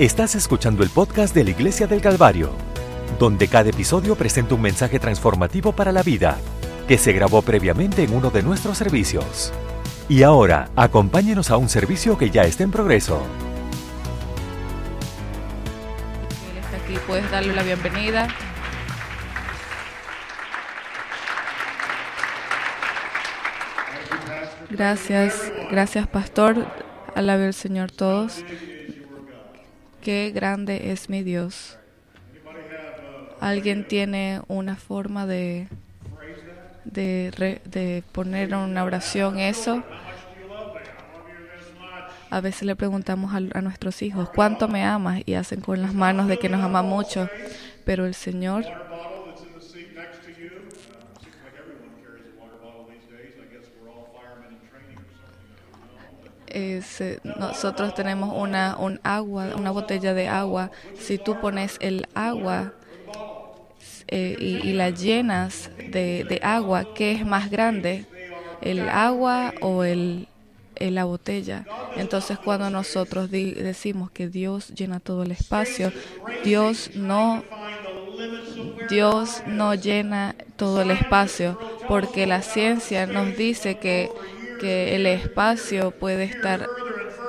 Estás escuchando el podcast de la Iglesia del Calvario, donde cada episodio presenta un mensaje transformativo para la vida que se grabó previamente en uno de nuestros servicios. Y ahora, acompáñenos a un servicio que ya está en progreso. Él está aquí, puedes darle la bienvenida. Gracias, gracias pastor. Alabe al Señor todos. Qué grande es mi Dios. ¿Alguien tiene una forma de, de, poner en una oración eso? A veces le preguntamos a, a nuestros hijos, ¿cuánto me amas? Y hacen con las manos de que nos ama mucho. Pero el Señor es, eh, nosotros tenemos una, un agua, una botella de agua. Si tú pones el agua eh, y, la llenas de, de agua, ¿qué es más grande? ¿El agua o el, eh, la botella? Entonces cuando nosotros decimos que Dios llena todo el espacio, Dios no Dios no llena todo el espacio, porque la ciencia nos dice que, que el espacio puede estar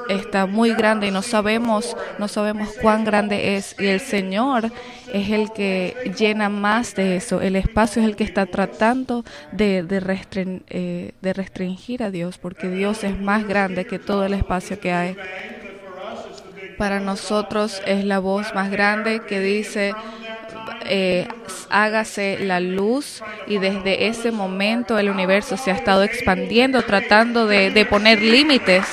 está muy grande y no sabemos no sabemos cuán grande es. Y el Señor es el que llena más de eso. El espacio es el que está tratando de, de, eh, de restringir a Dios porque Dios es más grande que todo el espacio que hay. Para nosotros es la voz más grande que dice eh, hágase la luz y desde ese momento el universo se ha estado expandiendo tratando de, de poner límites.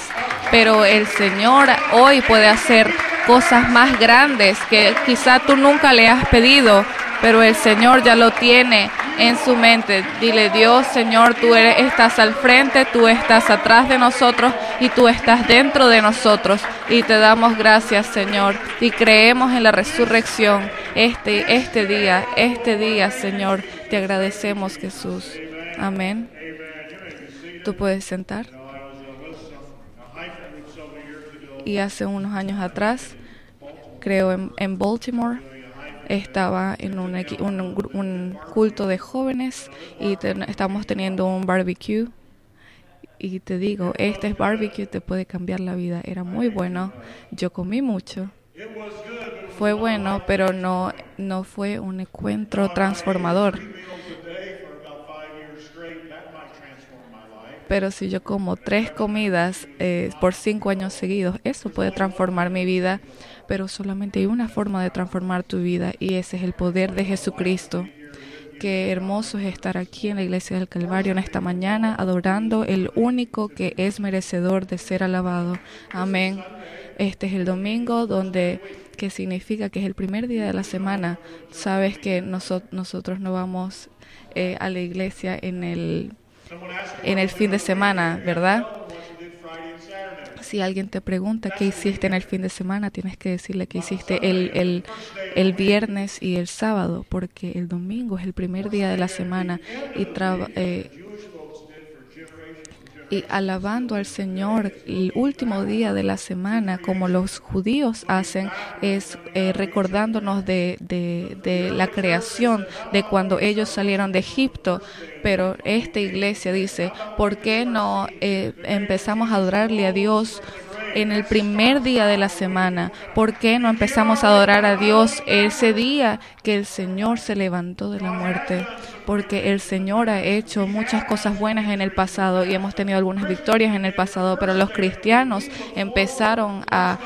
Pero el Señor hoy puede hacer cosas más grandes que quizá tú nunca le has pedido pero el Señor ya lo tiene en su mente. Dile, Dios, Señor, tú eres, estás al frente, tú estás atrás de nosotros y tú estás dentro de nosotros. Y te damos gracias, Señor. Y creemos en la resurrección este, este día, este día, Señor. Te agradecemos, Jesús. Amén. Tú puedes sentar. Y hace unos años atrás, creo en, en Baltimore, estaba en un, un, culto de jóvenes y estamos teniendo un barbecue. Y te digo, este barbecue te puede cambiar la vida. Era muy bueno. Yo comí mucho. Fue bueno, pero no, no fue un encuentro transformador. Pero si yo como tres comidas eh, por cinco años seguidos, eso puede transformar mi vida. Pero solamente hay una forma de transformar tu vida y ese es el poder de Jesucristo. Qué hermoso es estar aquí en la iglesia del Calvario en esta mañana adorando el único que es merecedor de ser alabado. Amén. Este es el domingo donde que significa que es el primer día de la semana. Sabes que noso- nosotros no vamos eh, a la iglesia en el en el fin de semana, ¿verdad? Si alguien te pregunta qué hiciste en el fin de semana, tienes que decirle que hiciste el, el, el viernes y el sábado, porque el domingo es el primer día de la semana y, traba- eh, y alabando al Señor el último día de la semana, como los judíos hacen, es eh, recordándonos de, de, la creación, de cuando ellos salieron de Egipto. Pero esta iglesia dice, ¿por qué no eh, empezamos a adorarle a Dios? en el primer día de la semana. ¿Por qué no empezamos a adorar a Dios ese día que el Señor se levantó de la muerte? Porque el Señor ha hecho muchas cosas buenas en el pasado y hemos tenido algunas victorias en el pasado, pero los cristianos empezaron a,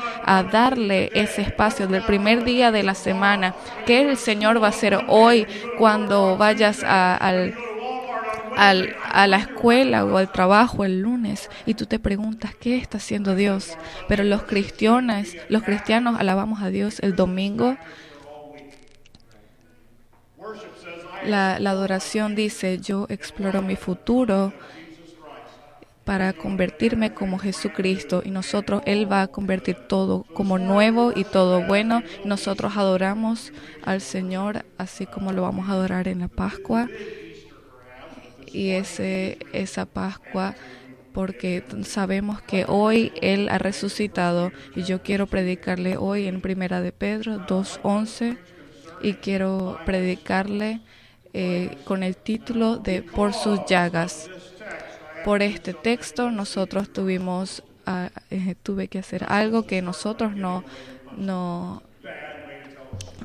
darle ese espacio del primer día de la semana. ¿Qué el Señor va a hacer hoy cuando vayas a- al- a la escuela o al trabajo el lunes y tú te preguntas qué está haciendo Dios. Pero los cristianos, los cristianos alabamos a Dios el domingo. La, adoración dice, yo exploro mi futuro para convertirme como Jesucristo y nosotros Él va a convertir todo como nuevo y todo bueno. Nosotros adoramos al Señor así como lo vamos a adorar en la Pascua y ese, esa Pascua porque sabemos que hoy Él ha resucitado y yo quiero predicarle hoy en Primera de Pedro 2.11 y quiero predicarle eh, con el título de Por sus llagas. Por este texto nosotros tuvimos, ah, eh, tuve que hacer algo que nosotros no, no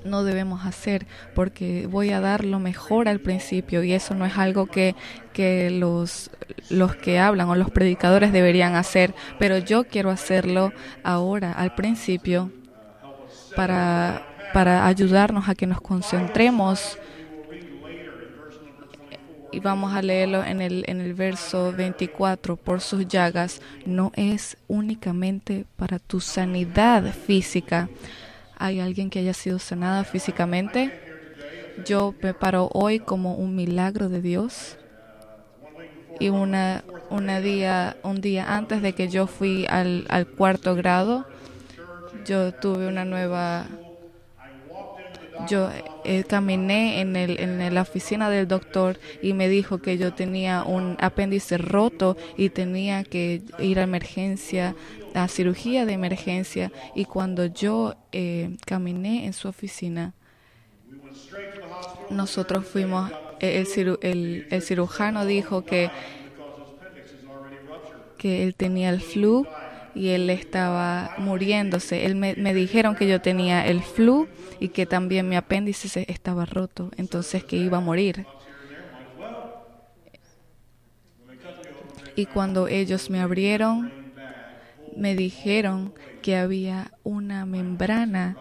no debemos hacer porque voy a dar lo mejor al principio y eso no es algo que, que los, los que hablan o los predicadores deberían hacer, pero yo quiero hacerlo ahora, al principio, para, para ayudarnos a que nos concentremos y vamos a leerlo en el, en el verso 24, por sus llagas, no es únicamente para tu sanidad física, hay alguien que haya sido sanada físicamente. Yo me paro hoy como un milagro de Dios. Y una, una día, un día antes de que yo fui al, al cuarto grado, yo tuve una nueva yo eh, caminé en, el, en la oficina del doctor y me dijo que yo tenía un apéndice roto y tenía que ir a emergencia, a cirugía de emergencia. Y cuando yo eh, caminé en su oficina, nosotros fuimos, el, el, el cirujano dijo que, que él tenía el flu y él estaba muriéndose. Él me, dijeron que yo tenía el flu y que también mi apéndice estaba roto, entonces que iba a morir. Y cuando ellos me abrieron, me dijeron que había una membrana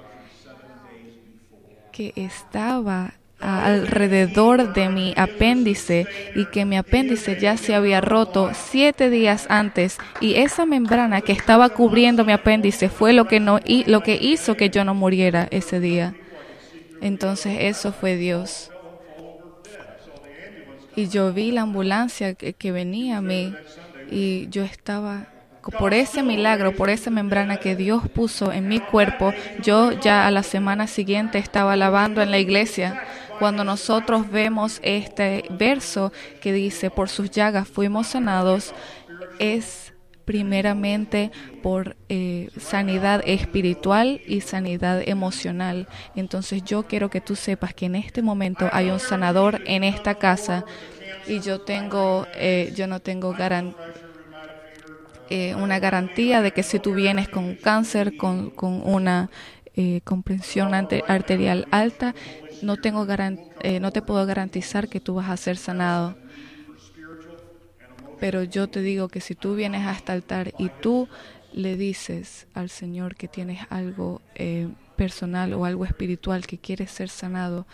que estaba alrededor de mi apéndice y que mi apéndice ya se había roto siete días antes y esa membrana que estaba cubriendo mi apéndice fue lo que no y lo que hizo que yo no muriera ese día. Entonces eso fue Dios. Y yo vi la ambulancia que, que venía a mí y yo estaba por ese milagro, por esa membrana que Dios puso en mi cuerpo, yo ya a la semana siguiente estaba lavando en la iglesia cuando nosotros vemos este verso que dice, por sus llagas fuimos sanados, es primeramente por eh, sanidad espiritual y sanidad emocional. Entonces yo quiero que tú sepas que en este momento hay un sanador en esta casa y yo tengo, eh, yo no tengo eh, una garantía de que si tú vienes con cáncer, con, con una comprensión arterial alta, no, tengo eh, no te puedo garantizar que tú vas a ser sanado. Pero yo te digo que si tú vienes a este altar y tú le dices al Señor que tienes algo eh, personal o algo espiritual que quieres ser sanado,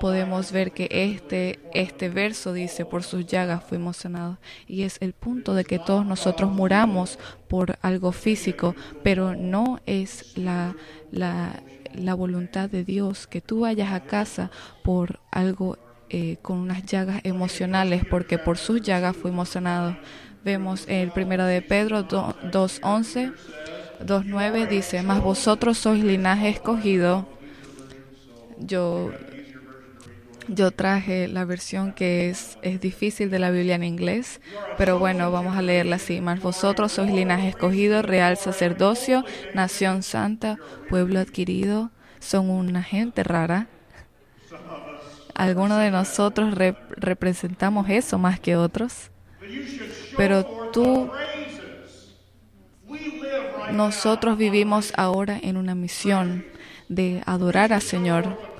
podemos ver que este, este verso dice, por sus llagas fuimos sanados. Y es el punto de que todos nosotros muramos por algo físico, pero no es la, la, la voluntad de Dios, que tú vayas a casa por algo eh, con unas llagas emocionales, porque por sus llagas fuimos sanados. Vemos el primero de Pedro 2.11, 2.9 dice, mas vosotros sois linaje escogido. Yo yo traje la versión que es, es difícil de la Biblia en inglés, pero bueno, vamos a leerla así. Mas vosotros sois linaje escogido, real sacerdocio, nación santa, pueblo adquirido. Son una gente rara. Algunos de nosotros representamos eso más que otros. Pero tú, nosotros vivimos ahora en una misión de adorar al Señor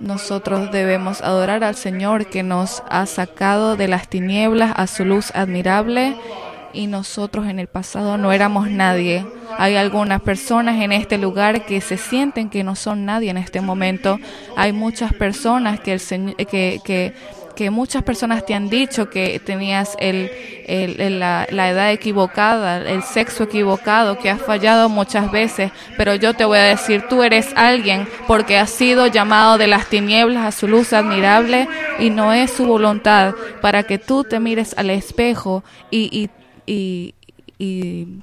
nosotros debemos adorar al Señor que nos ha sacado de las tinieblas a su luz admirable y nosotros en el pasado no éramos nadie. Hay algunas personas en este lugar que se sienten que no son nadie en este momento. Hay muchas personas que, el, que, que que muchas personas te han dicho que tenías el, la, edad equivocada, el sexo equivocado, que has fallado muchas veces, pero yo te voy a decir, tú eres alguien porque has sido llamado de las tinieblas a su luz admirable y no es su voluntad. Para que tú te mires al espejo y, y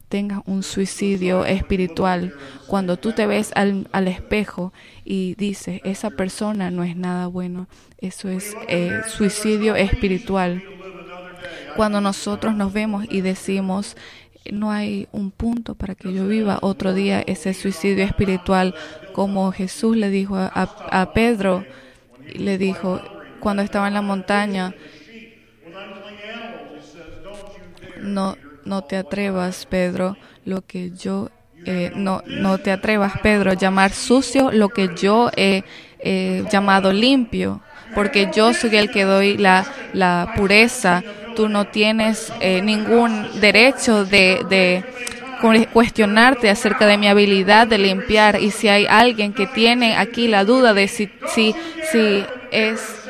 tengas un suicidio espiritual. Cuando tú te ves al, al espejo y dices, esa persona no es nada bueno, eso es eh, suicidio espiritual. Cuando nosotros nos vemos y decimos, no hay un punto para que yo viva otro día ese suicidio espiritual, como Jesús le dijo a, a Pedro, le dijo cuando estaba en la montaña, no, no te atrevas, Pedro, lo que yo eh, no, no te atrevas, Pedro, a llamar sucio lo que yo he llamado limpio, porque yo soy el que doy la, la pureza. Tú no tienes eh, ningún derecho de, de cuestionarte acerca de mi habilidad de limpiar y si hay alguien que tiene aquí la duda de si, si, si es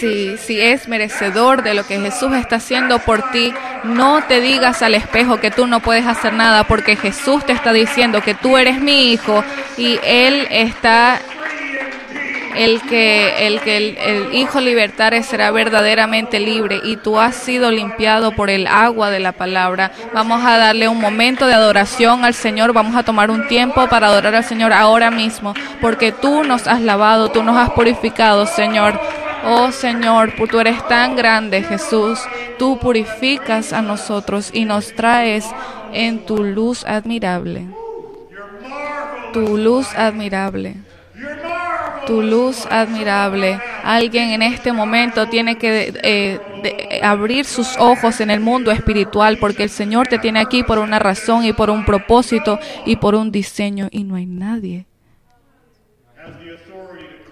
si, si es merecedor de lo que Jesús está haciendo por ti, no te digas al espejo que tú no puedes hacer nada, porque Jesús te está diciendo que tú eres mi hijo y Él está el que el que el, hijo libertario será verdaderamente libre y tú has sido limpiado por el agua de la palabra. Vamos a darle un momento de adoración al Señor, vamos a tomar un tiempo para adorar al Señor ahora mismo, porque tú nos has lavado, tú nos has purificado, Señor. Oh Señor, tú eres tan grande, Jesús. Tú purificas a nosotros y nos traes en tu luz admirable. Tu luz admirable. Tu luz admirable. Alguien en este momento tiene que eh, abrir sus ojos en el mundo espiritual porque el Señor te tiene aquí por una razón y por un propósito y por un diseño y no hay nadie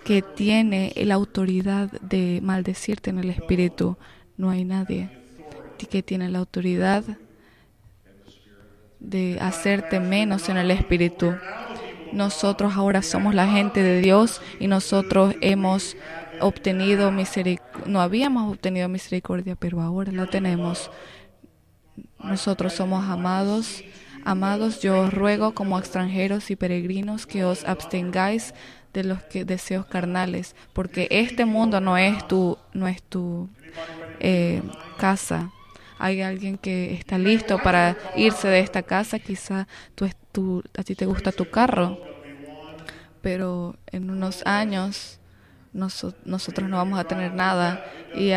que tiene la autoridad de maldecirte en el espíritu. No hay nadie que tiene la autoridad de hacerte menos en el espíritu. Nosotros ahora somos la gente de Dios y nosotros hemos obtenido misericordia. No habíamos obtenido misericordia, pero ahora la tenemos. Nosotros somos amados. Amados, yo os ruego como extranjeros y peregrinos que os abstengáis de los que, deseos carnales, porque este mundo no es tu, no es tu eh, casa. Hay alguien que está listo para irse de esta casa, quizá tú, a ti te gusta tu carro, pero en unos años nosotros no vamos a tener nada y,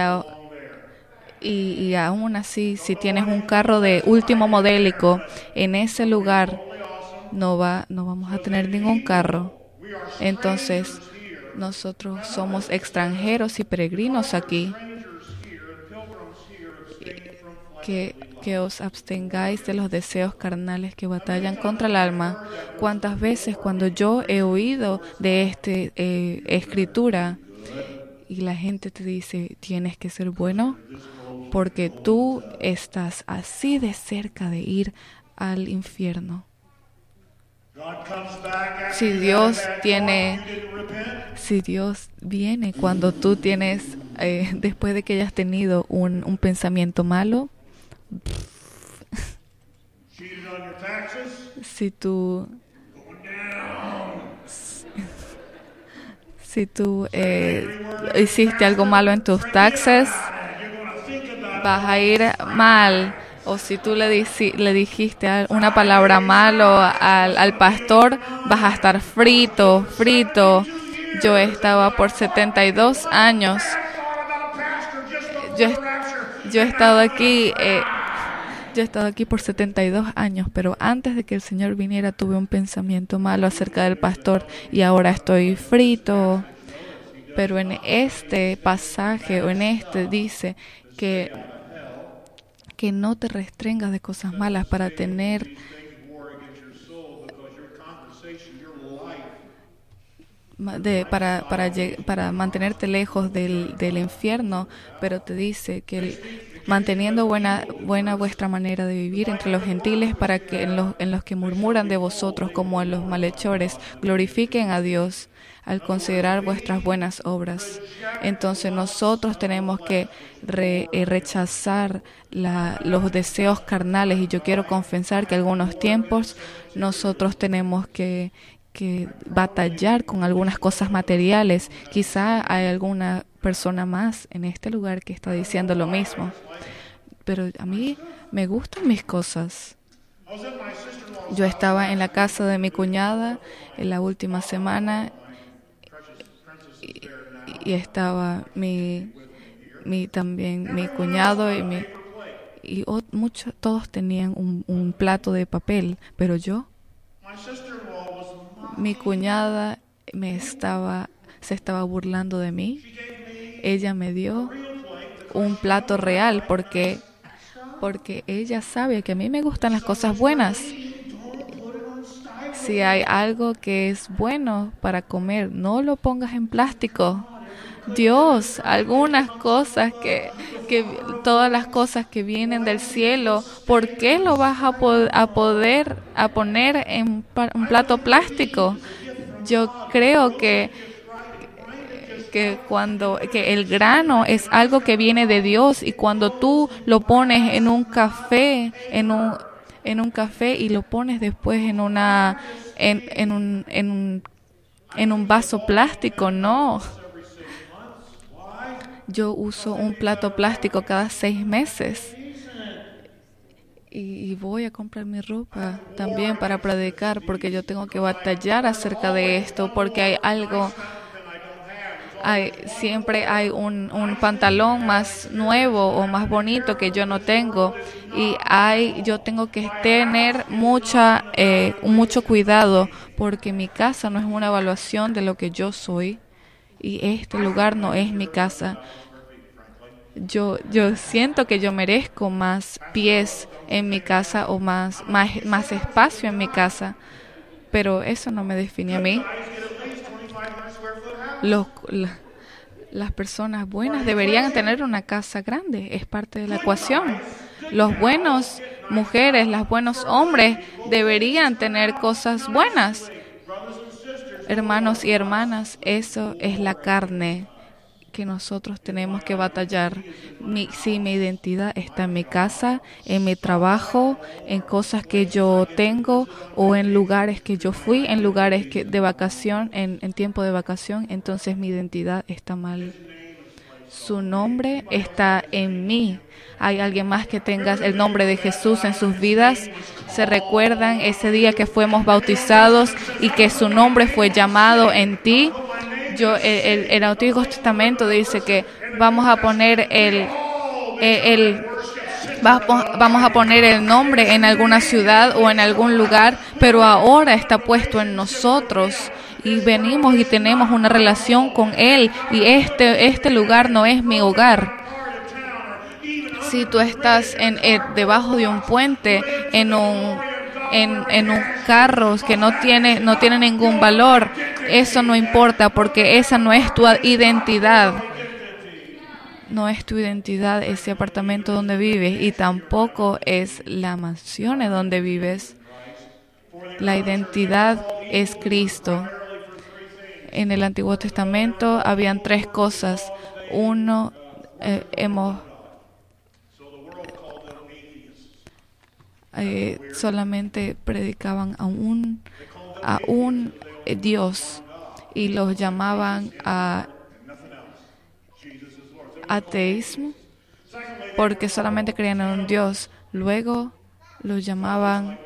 y aún así, si tienes un carro de último modélico en ese lugar, no va, no vamos a tener ningún carro. Entonces, nosotros somos extranjeros y peregrinos aquí. Que, que, os abstengáis de los deseos carnales que batallan contra el alma. ¿Cuántas veces cuando yo he oído de esta eh, escritura y la gente te dice, tienes que ser bueno porque tú estás así de cerca de ir al infierno? Si Dios tiene, si Dios viene cuando tú tienes, eh, después de que hayas tenido un, un pensamiento malo, si tú, si tú eh, hiciste algo malo en tus taxes, vas a ir mal o si tú le, dijiste una palabra malo al, pastor, vas a estar frito, frito. Yo estaba por 72 años. Yo, yo he estado aquí. Eh, yo he estado aquí por 72 años, pero antes de que el Señor viniera tuve un pensamiento malo acerca del pastor y ahora estoy frito. Pero en este pasaje o en este dice que que no te restringas de cosas malas para tener de, para, para, para mantenerte lejos del, del infierno, pero te dice que manteniendo buena, buena vuestra manera de vivir entre los gentiles para que en los, en los que murmuran de vosotros como en los malhechores glorifiquen a Dios al considerar vuestras buenas obras. Entonces nosotros tenemos que eh, rechazar los deseos carnales y yo quiero confesar que algunos tiempos nosotros tenemos que, que batallar con algunas cosas materiales. Quizá hay alguna persona más en este lugar que está diciendo lo mismo. Pero a mí me gustan mis cosas. Yo estaba en la casa de mi cuñada en la última semana y estaba mi, mi también mi cuñado y mi y muchos todos tenían un, un plato de papel, pero yo mi cuñada me estaba se estaba burlando de mí. Ella me dio un plato real porque porque ella sabe que a mí me gustan las cosas buenas. Si hay algo que es bueno para comer, no lo pongas en plástico. Dios, algunas cosas que, que todas las cosas que vienen del cielo, ¿por qué lo vas a, a poder a poner en un plato plástico? Yo creo que que cuando que el grano es algo que viene de Dios y cuando tú lo pones en un café, en un en un café y lo pones después en una en, en un en un en un vaso plástico, no. Yo uso un plato plástico cada seis meses. Y, voy a comprar mi ropa también para predicar porque yo tengo que batallar acerca de esto porque hay algo hay, siempre hay un, un, pantalón más nuevo o más bonito que yo no tengo y hay yo tengo que tener mucha eh, mucho cuidado porque mi casa no es una evaluación de lo que yo soy y este lugar no es mi casa yo yo siento que yo merezco más pies en mi casa o más más más espacio en mi casa pero eso no me define a mí los, las personas buenas deberían tener una casa grande, es parte de la ecuación. Los buenos mujeres, los buenos hombres deberían tener cosas buenas. Hermanos y hermanas, eso es la carne que nosotros tenemos que batallar. Mi, si mi identidad está en mi casa, en mi trabajo, en cosas que yo tengo o en lugares que yo fui, en lugares que, de vacación, en, en tiempo de vacación, entonces mi identidad está mal. Su nombre está en mí. Hay alguien más que tenga el nombre de Jesús en sus vidas. Se recuerdan ese día que fuimos bautizados y que su nombre fue llamado en ti yo el, el, Antiguo Testamento dice que vamos a poner el, el, vamos a poner el nombre en alguna ciudad o en algún lugar, pero ahora está puesto en nosotros y venimos y tenemos una relación con Él y este, este lugar no es mi hogar. Si tú estás en, eh, debajo de un puente, en un en, en un carro que no tiene, no tiene ningún valor, eso no importa porque esa no es tu identidad. No es tu identidad ese apartamento donde vives y tampoco es la mansión en donde vives. La identidad es Cristo. En el Antiguo Testamento habían tres cosas. Uno, eh, hemos Eh, solamente predicaban a un, a un Dios y los llamaban a ateísmo porque solamente creían en un Dios. Luego los llamaban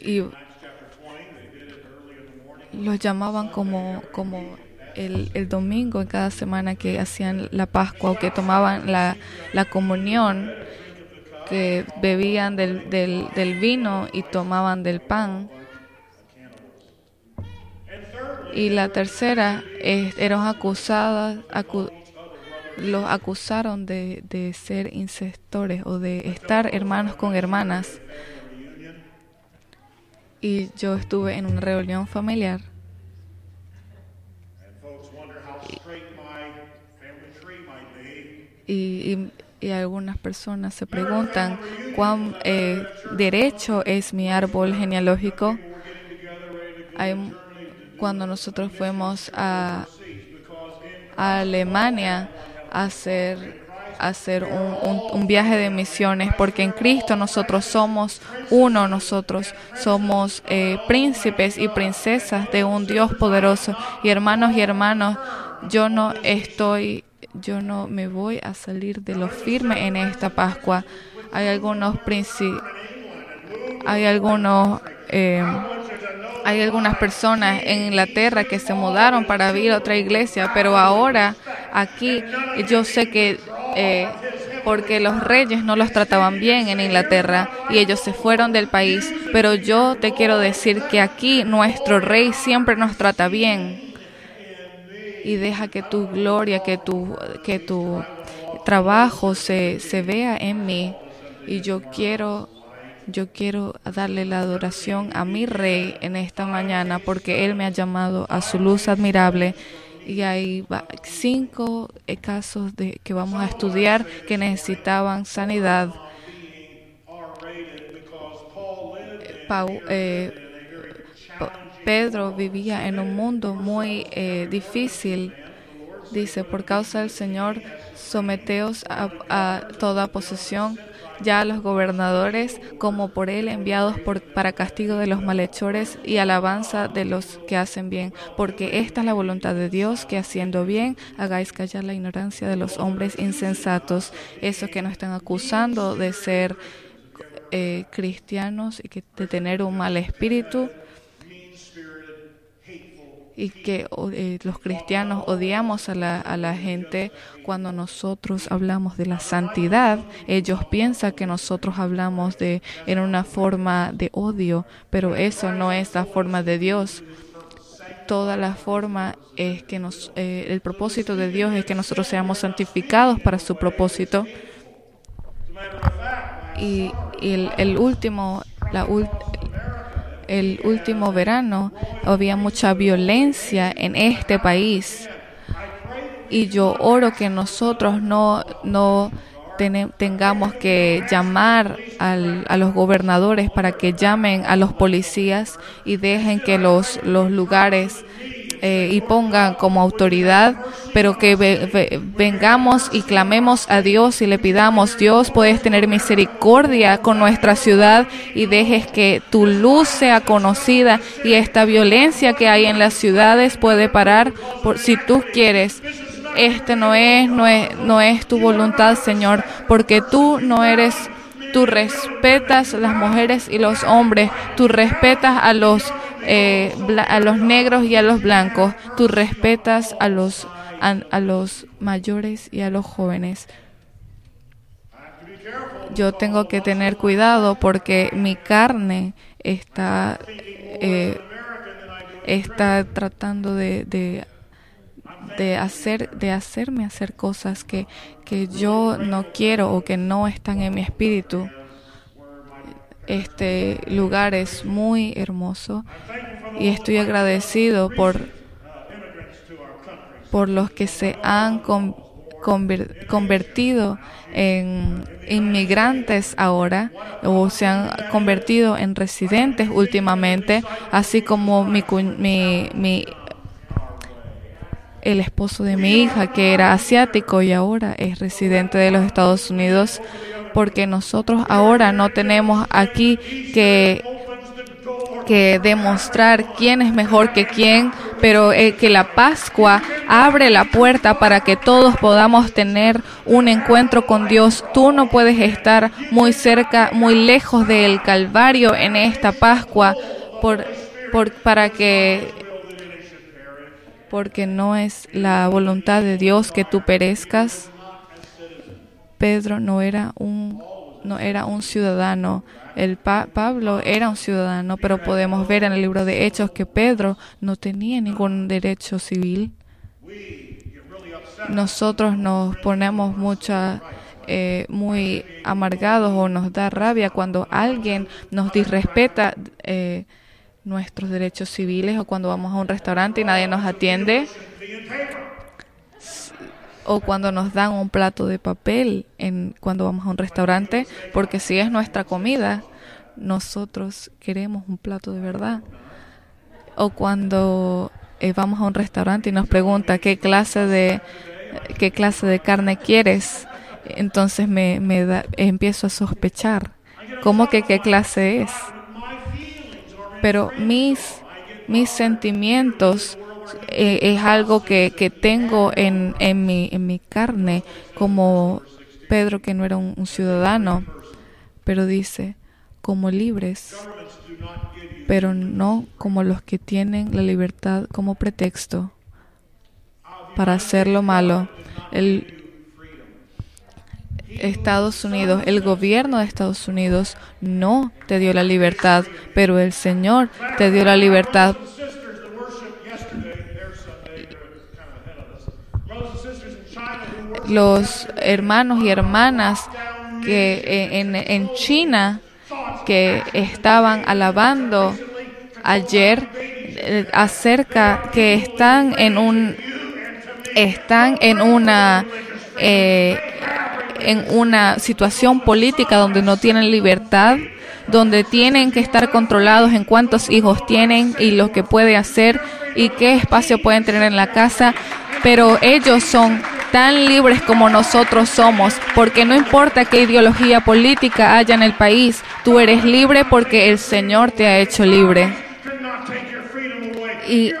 y los llamaban como, como el, el, domingo en cada semana que hacían la Pascua o que tomaban la, la comunión que bebían del, del, vino y tomaban del pan. Y la tercera, eran acusadas, los acusaron de, de ser incestores o de estar hermanos con hermanas. Y yo estuve en una reunión familiar. Y, algunas personas se preguntan cuán eh, derecho es mi árbol genealógico. cuando nosotros fuimos a, Alemania a hacer, hacer un, un, viaje de misiones, porque en Cristo nosotros somos uno, nosotros somos eh, príncipes y princesas de un Dios poderoso. Y hermanos y hermanos, yo no estoy yo no me voy a salir de lo firme en esta Pascua. Hay algunos hay algunos eh, hay algunas personas en Inglaterra que se mudaron para vivir a otra iglesia, pero ahora aquí yo sé que eh, porque los reyes no los trataban bien en Inglaterra y ellos se fueron del país, pero yo te quiero decir que aquí nuestro rey siempre nos trata bien y deja que tu gloria, que tu, que tu trabajo se, se vea en mí y yo quiero yo quiero darle la adoración a mi rey en esta mañana porque él me ha llamado a su luz admirable y hay cinco casos de, que vamos a estudiar que necesitaban sanidad. Eh, Pedro vivía en un mundo muy eh, difícil. Dice, por causa del Señor, someteos a toda posesión ya a los gobernadores como por él enviados por, para castigo de los malhechores y alabanza de los que hacen bien, porque esta es la voluntad de Dios, que haciendo bien hagáis callar la ignorancia de los hombres insensatos, esos que nos están acusando de ser eh, cristianos y que, de tener un mal espíritu y que eh, los cristianos odiamos a la, a la gente cuando nosotros hablamos de la santidad, ellos piensan que nosotros hablamos de en una forma de odio, pero eso no es la forma de Dios. Toda la forma es que nos, eh, el propósito de Dios es que nosotros seamos santificados para su propósito. Y, el, el, último, la, el último verano había mucha violencia en este país. Y yo oro que nosotros no, no tengamos que llamar a los gobernadores para que llamen a los policías y dejen que los, los lugares eh, y pongan como autoridad, pero que vengamos y clamemos a Dios y le pidamos, Dios, puedes tener misericordia con nuestra ciudad y dejes que tu luz sea conocida y esta violencia que hay en las ciudades puede parar por, si tú quieres. Este no es, no es, no es tu voluntad, Señor, porque tú no eres tú respetas las mujeres y los hombres, tú respetas a los eh, a los negros y a los blancos, tú respetas a los, a, los mayores y a los jóvenes. Yo tengo que tener cuidado porque mi carne está, eh, está tratando de, de, de, hacer, de hacerme hacer cosas que, que yo no quiero o que no están en mi espíritu. Este lugar es muy hermoso y estoy agradecido por, por los que se han convertido en inmigrantes ahora o se han convertido en residentes últimamente, así como mi, mi, mi el esposo de mi hija que era asiático y ahora es residente de los Estados Unidos porque nosotros ahora no tenemos aquí que, que demostrar quién es mejor que quién, pero eh, que la Pascua abre la puerta para que todos podamos tener un encuentro con Dios. Tú no puedes estar muy cerca, muy lejos del Calvario en esta Pascua por, por, para que porque no es la voluntad de Dios que tú perezcas Pedro no era un, no era un ciudadano. El Pablo era un ciudadano, pero podemos ver en el libro de Hechos que Pedro no tenía ningún derecho civil. Nosotros nos ponemos mucha, eh, muy amargados o nos da rabia cuando alguien nos disrespeta eh, nuestros derechos civiles o cuando vamos a un restaurante y nadie nos atiende o cuando nos dan un plato de papel en cuando vamos a un restaurante, porque si es nuestra comida, nosotros queremos un plato de verdad. O cuando eh, vamos a un restaurante y nos pregunta qué clase de qué clase de carne quieres, entonces me, me da, empiezo a sospechar cómo que qué clase es. Pero mis mis sentimientos eh, es algo que, que tengo en, en, mi, en mi carne, como Pedro que no era un, ciudadano, pero dice, como libres, pero no como los que tienen la libertad como pretexto para hacer lo malo. El Estados Unidos, el gobierno de Estados Unidos no te dio la libertad, pero el Señor te dio la libertad. Los hermanos y hermanas que en, en China que estaban alabando ayer eh, acerca que están en un están en una eh, en una situación política donde no tienen libertad, donde tienen que estar controlados en cuántos hijos tienen y lo que puede hacer y qué espacio pueden tener en la casa, pero ellos son tan libres como nosotros somos, porque no importa qué ideología política haya en el país, tú eres libre porque el Señor te ha hecho libre. Y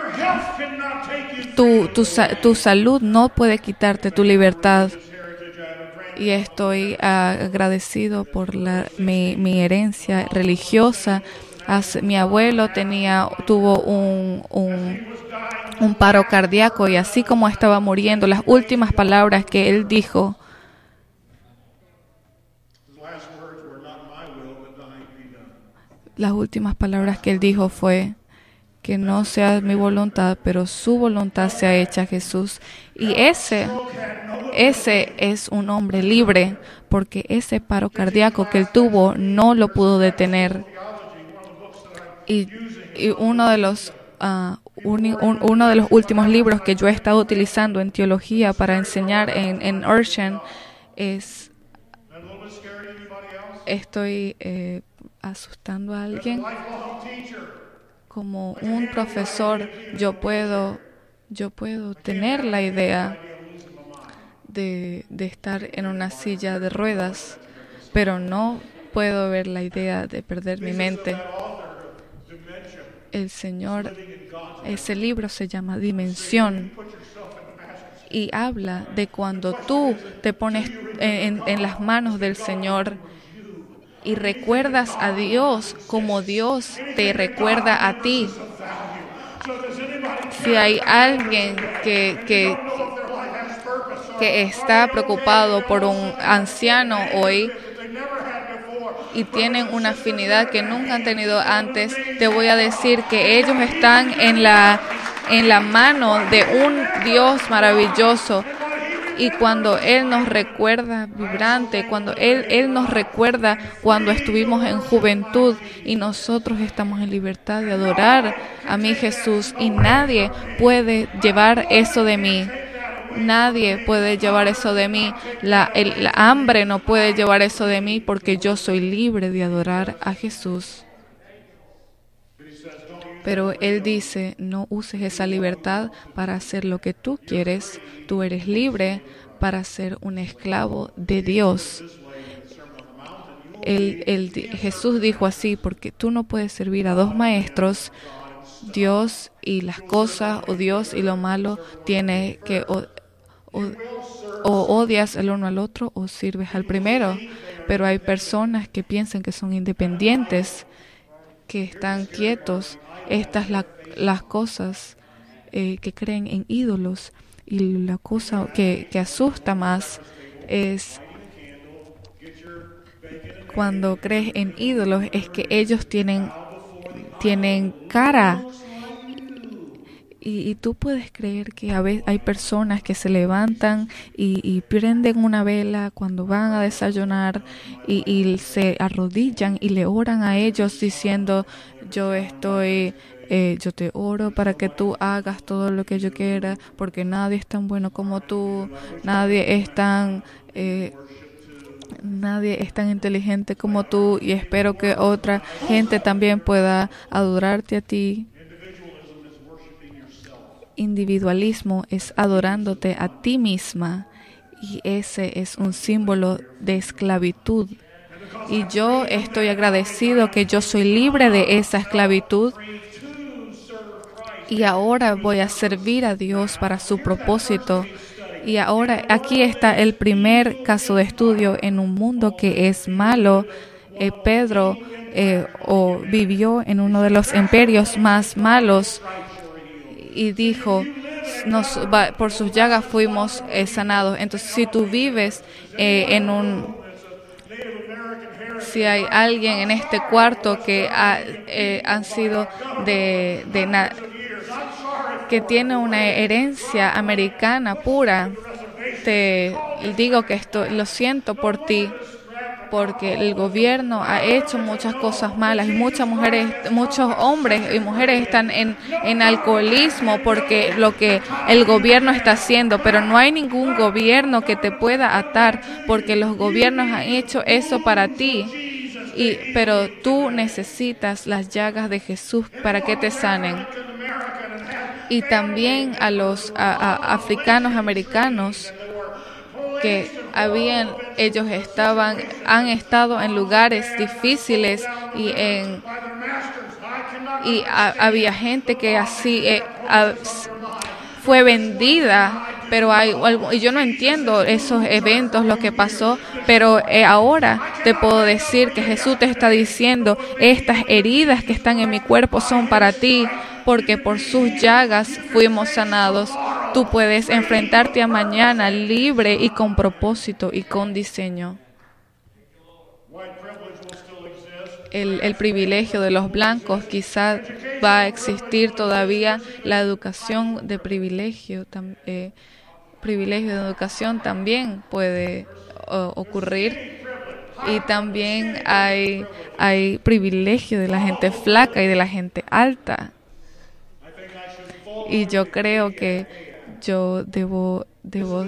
tu, tu, tu salud no puede quitarte tu libertad. Y estoy agradecido por la, mi, mi herencia religiosa. Mi abuelo tenía, tuvo un, un un paro cardíaco y así como estaba muriendo, las últimas palabras que él dijo, las últimas palabras que él dijo fue que no sea mi voluntad, pero su voluntad sea hecha, Jesús. Y ese, ese es un hombre libre, porque ese paro cardíaco que él tuvo no lo pudo detener. Y, uno de los uh, uno de los últimos libros que yo he estado utilizando en teología para enseñar en, en Urshan es estoy eh, asustando a alguien como un profesor yo puedo yo puedo tener la idea de, de estar en una silla de ruedas pero no puedo ver la idea de perder mi mente el Señor, ese libro se llama Dimensión y habla de cuando tú te pones en, en, las manos del Señor y recuerdas a Dios como Dios te recuerda a ti. Si hay alguien que, que, que está preocupado por un anciano hoy, y tienen una afinidad que nunca han tenido antes, te voy a decir que ellos están en la, en la mano de un Dios maravilloso. Y cuando Él nos recuerda vibrante, cuando Él, Él nos recuerda cuando estuvimos en juventud y nosotros estamos en libertad de adorar a mi Jesús y nadie puede llevar eso de mí. Nadie puede llevar eso de mí. La, el, hambre no puede llevar eso de mí porque yo soy libre de adorar a Jesús. Pero Él dice, no uses esa libertad para hacer lo que tú quieres. Tú eres libre para ser un esclavo de Dios. El, el, Jesús dijo así, porque tú no puedes servir a dos maestros, Dios y las cosas, o Dios y lo malo, tiene que o, odias el uno al otro o sirves al primero. Pero hay personas que piensan que son independientes, que están quietos. Estas las cosas eh, que creen en ídolos. Y la cosa que, que asusta más es cuando crees en ídolos es que ellos tienen, tienen cara y, tú puedes creer que a veces hay personas que se levantan y, prenden una vela cuando van a desayunar y, se arrodillan y le oran a ellos diciendo, yo estoy, eh, yo te oro para que tú hagas todo lo que yo quiera, porque nadie es tan bueno como tú, nadie es tan... Eh, nadie es tan inteligente como tú y espero que otra gente también pueda adorarte a ti individualismo es adorándote a ti misma y ese es un símbolo de esclavitud. Y yo estoy agradecido que yo soy libre de esa esclavitud y ahora voy a servir a Dios para su propósito. Y ahora aquí está el primer caso de estudio en un mundo que es malo. Eh, Pedro eh, o vivió en uno de los imperios más malos y dijo, nos, por sus llagas fuimos eh, sanados. Entonces, si tú vives eh, en un, si hay alguien en este cuarto que ha, eh, han sido de, de que tiene una herencia americana pura, te digo que esto lo siento por ti porque el gobierno ha hecho muchas cosas malas y muchas mujeres, muchos hombres y mujeres están en, en alcoholismo porque lo que el gobierno está haciendo, pero no hay ningún gobierno que te pueda atar porque los gobiernos han hecho eso para ti. Y, pero tú necesitas las llagas de Jesús para que te sanen. Y también a los a- a- africanos americanos que habían ellos estaban han estado en lugares difíciles y en y ha- había gente que así eh, fue vendida pero hay yo no entiendo esos eventos lo que pasó pero eh, ahora te puedo decir que Jesús te está diciendo estas heridas que están en mi cuerpo son para ti porque por sus llagas fuimos sanados. Tú puedes enfrentarte a mañana libre y con propósito y con diseño. El, el privilegio de los blancos quizá va a existir todavía. La educación de privilegio, eh, privilegio de educación también puede ocurrir. Y también hay, hay privilegio de la gente flaca y de la gente alta. Y yo creo que yo debo, debo,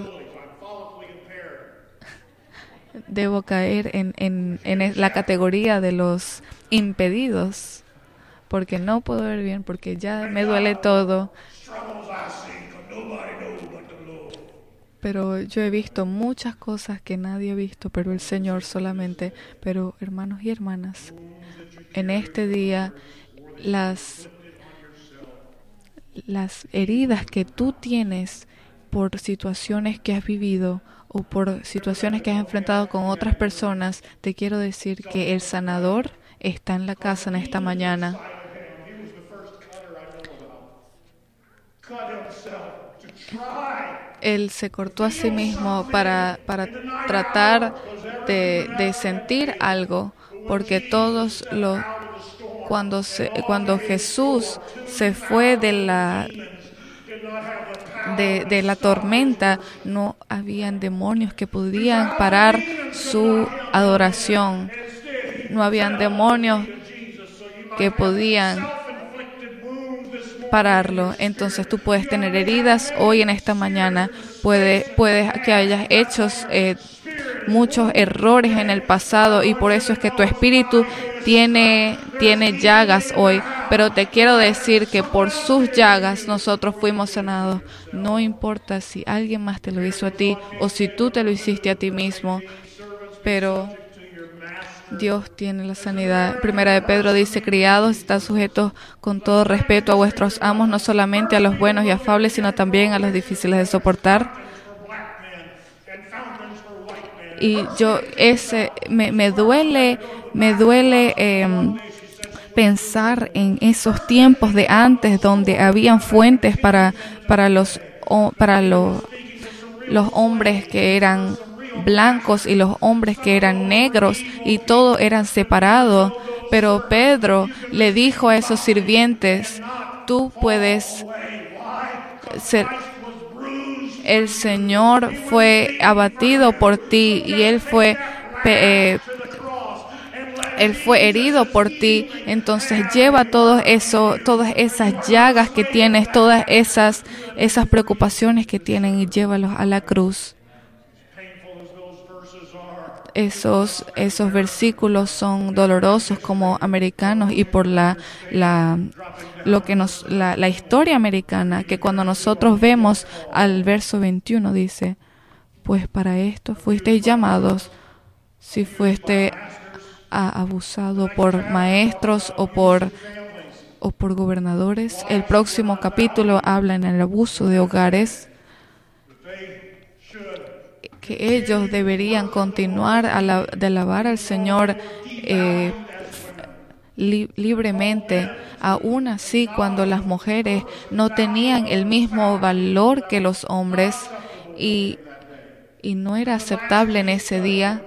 debo caer en, en, en la categoría de los impedidos, porque no puedo ver bien, porque ya me duele todo. Pero yo he visto muchas cosas que nadie ha visto, pero el Señor solamente. Pero hermanos y hermanas, en este día las las heridas que tú tienes por situaciones que has vivido o por situaciones que has enfrentado con otras personas, te quiero decir que el sanador está en la casa en esta mañana. Él se cortó a sí mismo para, para tratar de, de sentir algo, porque todos los cuando se, cuando Jesús se fue de la de, de la tormenta no habían demonios que podían parar su adoración. No habían demonios que podían pararlo. Entonces tú puedes tener heridas hoy en esta mañana. Puede puedes que hayas hecho eh, muchos errores en el pasado y por eso es que tu espíritu tiene, tiene llagas hoy. Pero te quiero decir que por sus llagas nosotros fuimos sanados. No importa si alguien más te lo hizo a ti o si tú te lo hiciste a ti mismo. Pero Dios tiene la sanidad. Primera de Pedro dice, criados, está sujetos con todo respeto a vuestros amos, no solamente a los buenos y afables, sino también a los difíciles de soportar y yo ese me, me duele me duele eh, pensar en esos tiempos de antes donde habían fuentes para para los para los los hombres que eran blancos y los hombres que eran negros y todos eran separados pero Pedro le dijo a esos sirvientes tú puedes ser el Señor fue abatido por ti y él fue eh, él fue herido por ti, entonces lleva todo eso, todas esas llagas que tienes, todas esas esas preocupaciones que tienen y llévalos a la cruz. Esos esos versículos son dolorosos como americanos y por la la lo que nos la, la historia americana que cuando nosotros vemos al verso 21 dice, pues para esto fuisteis llamados si fuiste abusado por maestros o por o por gobernadores. El próximo capítulo habla en el abuso de hogares ellos deberían continuar a la, de alabar al Señor eh, libremente, aún así cuando las mujeres no tenían el mismo valor que los hombres y, y no era aceptable en ese día.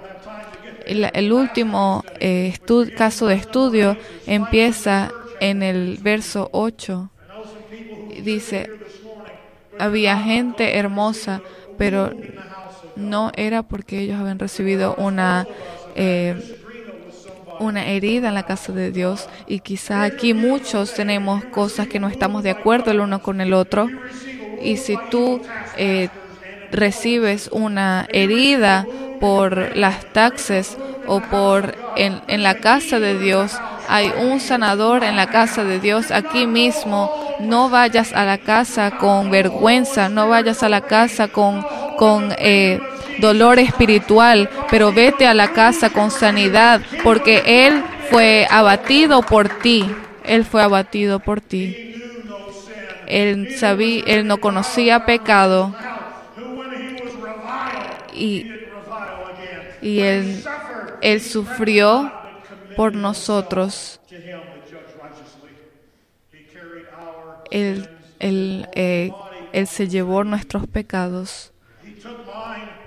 El, último eh, caso de estudio empieza en el verso 8. Dice, había gente hermosa, pero no era porque ellos habían recibido una, eh, una herida en la casa de Dios. Y quizá aquí muchos tenemos cosas que no estamos de acuerdo el uno con el otro. Y si tú eh, recibes una herida por las taxes o por en, en la casa de Dios, hay un sanador en la casa de Dios aquí mismo. No vayas a la casa con vergüenza, no vayas a la casa con, con eh, dolor espiritual, pero vete a la casa con sanidad, porque Él fue abatido por ti. Él fue abatido por ti. Él, sabía, él no conocía pecado y, y él, sufrió por nosotros. Eh, él se llevó nuestros pecados.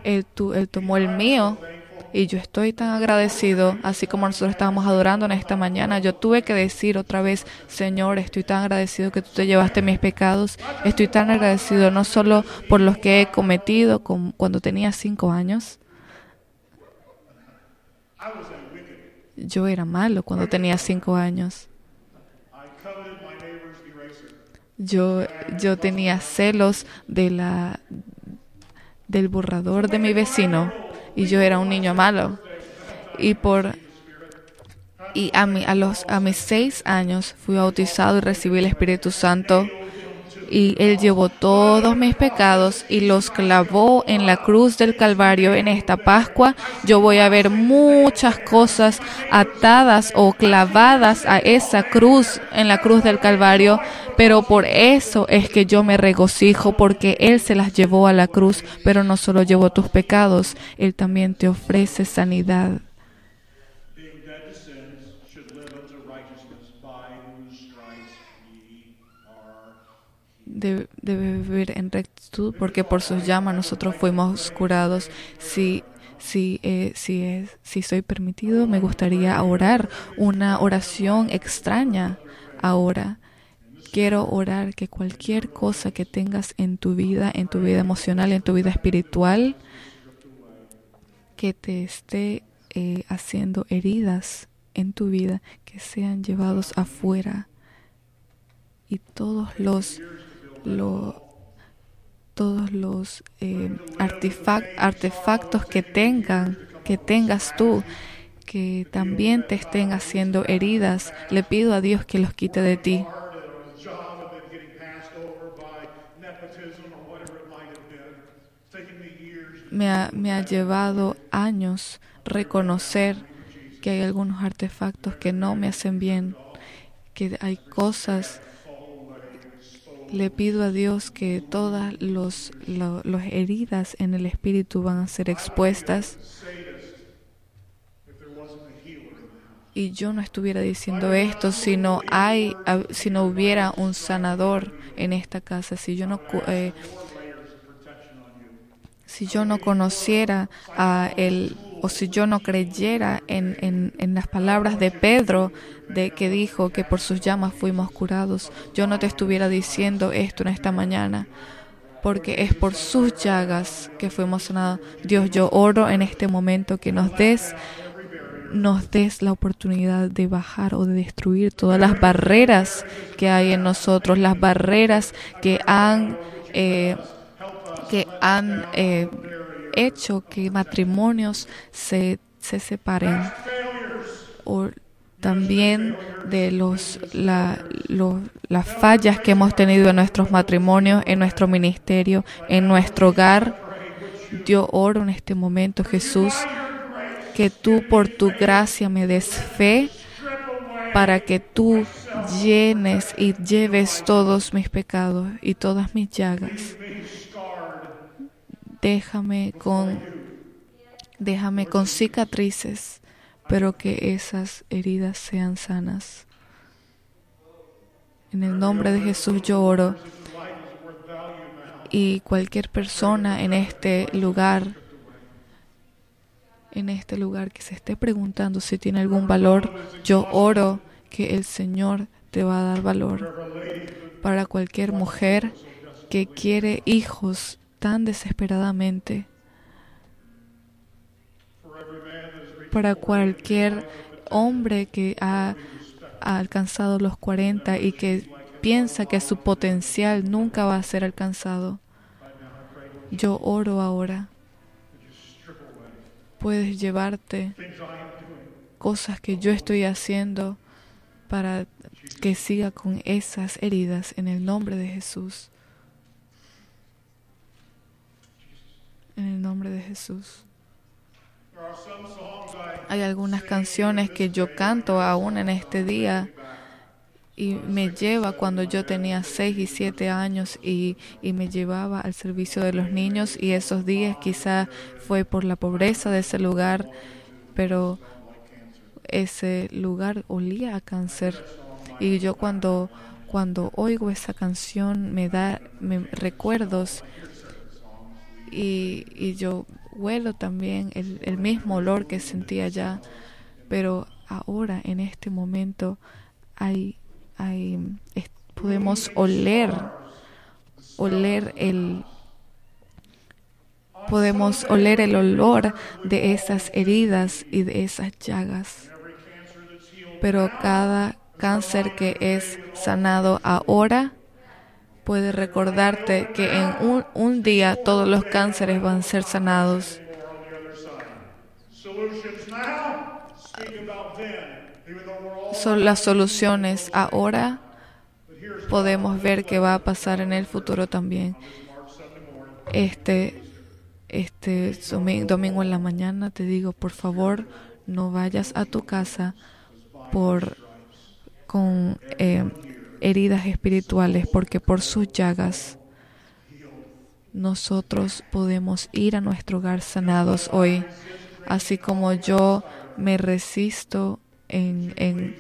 Él, él tomó el mío y yo estoy tan agradecido, así como nosotros estábamos adorando en esta mañana. Yo tuve que decir otra vez, Señor, estoy tan agradecido que tú te llevaste mis pecados. Estoy tan agradecido no solo por los que he cometido cuando tenía cinco años, yo era malo cuando tenía cinco años. Yo, yo tenía celos de la, del borrador de mi vecino y yo era un niño malo. Y por y a, mí a, los, a mis seis años fui bautizado y recibí el Espíritu Santo y Él llevó todos mis pecados y los clavó en la cruz del Calvario en esta Pascua. Yo voy a ver muchas cosas atadas o clavadas a esa cruz en la cruz del Calvario, pero por eso es que yo me regocijo porque Él se las llevó a la cruz, pero no solo llevó tus pecados, Él también te ofrece sanidad. Debe, vivir en rectitud, porque por sus llamas nosotros fuimos curados. Si, si, eh, si, es, si soy permitido, me gustaría orar una oración extraña ahora. Quiero orar que cualquier cosa que tengas en tu vida, en tu vida emocional, en tu vida espiritual, que te esté eh, haciendo heridas en tu vida, que sean llevados afuera y todos los todos los eh, artefactos que tengan, que tengas tú, que también te estén haciendo heridas, le pido a Dios que los quite de ti. Me ha, me ha llevado años reconocer que hay algunos artefactos que no me hacen bien, que hay cosas le pido a Dios que todas las los, heridas en el espíritu van a ser expuestas. Y yo no estuviera diciendo esto si no hay, si no hubiera un sanador en esta casa, si yo no eh, si yo no conociera a él o si yo no creyera en, en, en, las palabras de Pedro de que dijo que por sus llamas fuimos curados, yo no te estuviera diciendo esto en esta mañana, porque es por sus llagas que fuimos sanados. Dios, yo oro en este momento que nos des nos des la oportunidad de bajar o de destruir todas las barreras que hay en nosotros, las barreras que han eh, que han eh, hecho que matrimonios se, se separen. O también de los, la, las fallas que hemos tenido en nuestros matrimonios, en nuestro ministerio, en nuestro hogar. Yo oro en este momento, Jesús, que tú por tu gracia me des fe para que tú llenes y lleves todos mis pecados y todas mis llagas déjame con, déjame con cicatrices, pero que esas heridas sean sanas. En el nombre de Jesús yo oro y cualquier persona en este lugar, en este lugar que se esté preguntando si tiene algún valor, yo oro que el Señor te va a dar valor. Para cualquier mujer que quiere hijos tan desesperadamente, para cualquier hombre que ha, alcanzado los 40 y que piensa que su potencial nunca va a ser alcanzado. Yo oro ahora. Puedes llevarte cosas que yo estoy haciendo para que siga con esas heridas en el nombre de Jesús. En el nombre de Jesús. Hay algunas canciones que yo canto aún en este día y me lleva cuando yo tenía 6 y 7 años y, y, me llevaba al servicio de los niños y esos días quizá fue por la pobreza de ese lugar, pero ese lugar olía a cáncer y yo cuando cuando oigo esa canción me da me, recuerdos y, y, yo huelo también el, el mismo olor que sentía allá, pero ahora en este momento hay hay, es, podemos oler, oler el, podemos oler el olor de esas heridas y de esas llagas. Pero cada cáncer que es sanado ahora puede recordarte que en un, un día todos los cánceres van a ser sanados. Son las soluciones ahora. Podemos ver qué va a pasar en el futuro también. Este, este domingo en la mañana te digo, por favor, no vayas a tu casa por con eh, heridas espirituales, porque por sus llagas nosotros podemos ir a nuestro hogar sanados hoy, así como yo me resisto en, en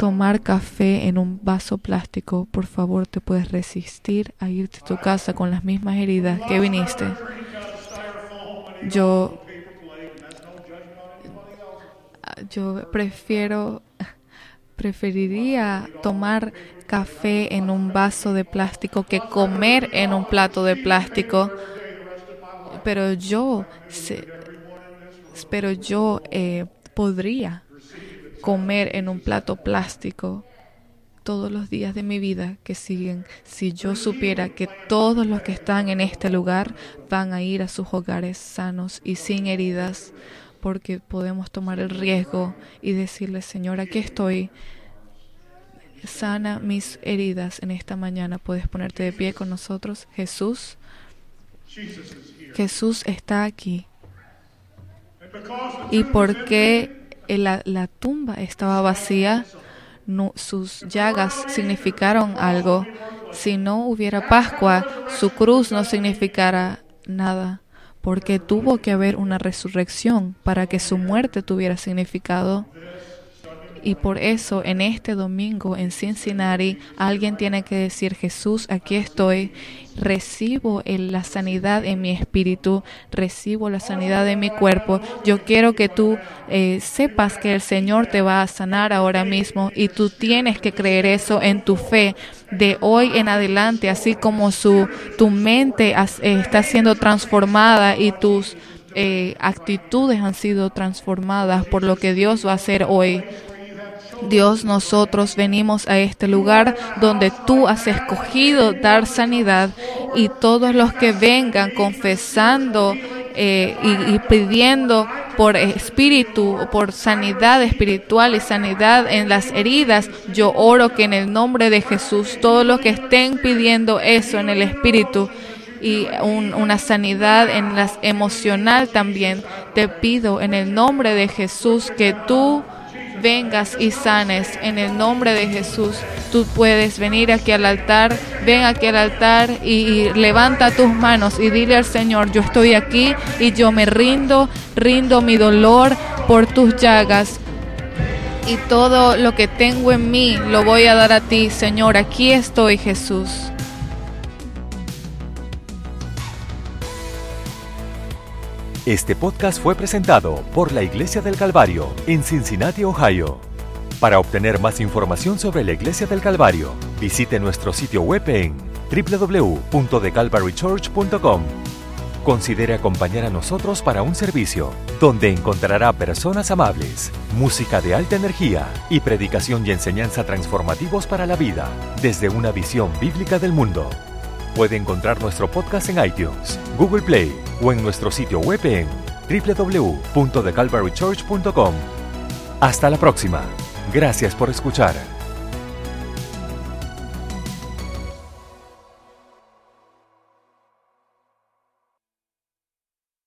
tomar café en un vaso plástico, por favor te puedes resistir a irte a tu casa con las mismas heridas que viniste. Yo, yo prefiero, preferiría tomar café en un vaso de plástico que comer en un plato de plástico. Pero yo, pero yo eh, podría comer en un plato plástico todos los días de mi vida que siguen si yo supiera que todos los que están en este lugar van a ir a sus hogares sanos y sin heridas, porque podemos tomar el riesgo y decirle, Señor, aquí estoy, sana mis heridas en esta mañana. Puedes ponerte de pie con nosotros, Jesús. Jesús está aquí. ¿Y por qué la, la tumba estaba vacía? No, sus llagas significaron algo. Si no hubiera Pascua, su cruz no significara nada, porque tuvo que haber una resurrección para que su muerte tuviera significado. Y por eso en este domingo en Cincinnati alguien tiene que decir, Jesús, aquí estoy, recibo la sanidad en mi espíritu, recibo la sanidad en mi cuerpo. Yo quiero que tú eh, sepas que el Señor te va a sanar ahora mismo y tú tienes que creer eso en tu fe de hoy en adelante, así como su, tu mente eh, está siendo transformada y tus eh, actitudes han sido transformadas por lo que Dios va a hacer hoy. Dios, nosotros venimos a este lugar donde tú has escogido dar sanidad y todos los que vengan confesando eh, y, pidiendo por espíritu, por sanidad espiritual y sanidad en las heridas, yo oro que en el nombre de Jesús, todos los que estén pidiendo eso en el espíritu, y un, una sanidad en las emocional también. Te pido en el nombre de Jesús que tú vengas y sanes en el nombre de Jesús. Tú puedes venir aquí al altar, ven aquí al altar y, y, levanta tus manos y dile al Señor, yo estoy aquí y yo me rindo, rindo mi dolor por tus llagas y todo lo que tengo en mí lo voy a dar a ti, Señor. Aquí estoy, Jesús. Este podcast fue presentado por la Iglesia del Calvario en Cincinnati, Ohio. Para obtener más información sobre la Iglesia del Calvario, visite nuestro sitio web en www.thecalvarychurch.com. Considere acompañar a nosotros para un servicio donde encontrará personas amables, música de alta energía y predicación y enseñanza transformativos para la vida desde una visión bíblica del mundo. Puede encontrar nuestro podcast en iTunes, Google Play o en nuestro sitio web en www.thecalvarychurch.com. Hasta la próxima. Gracias por escuchar.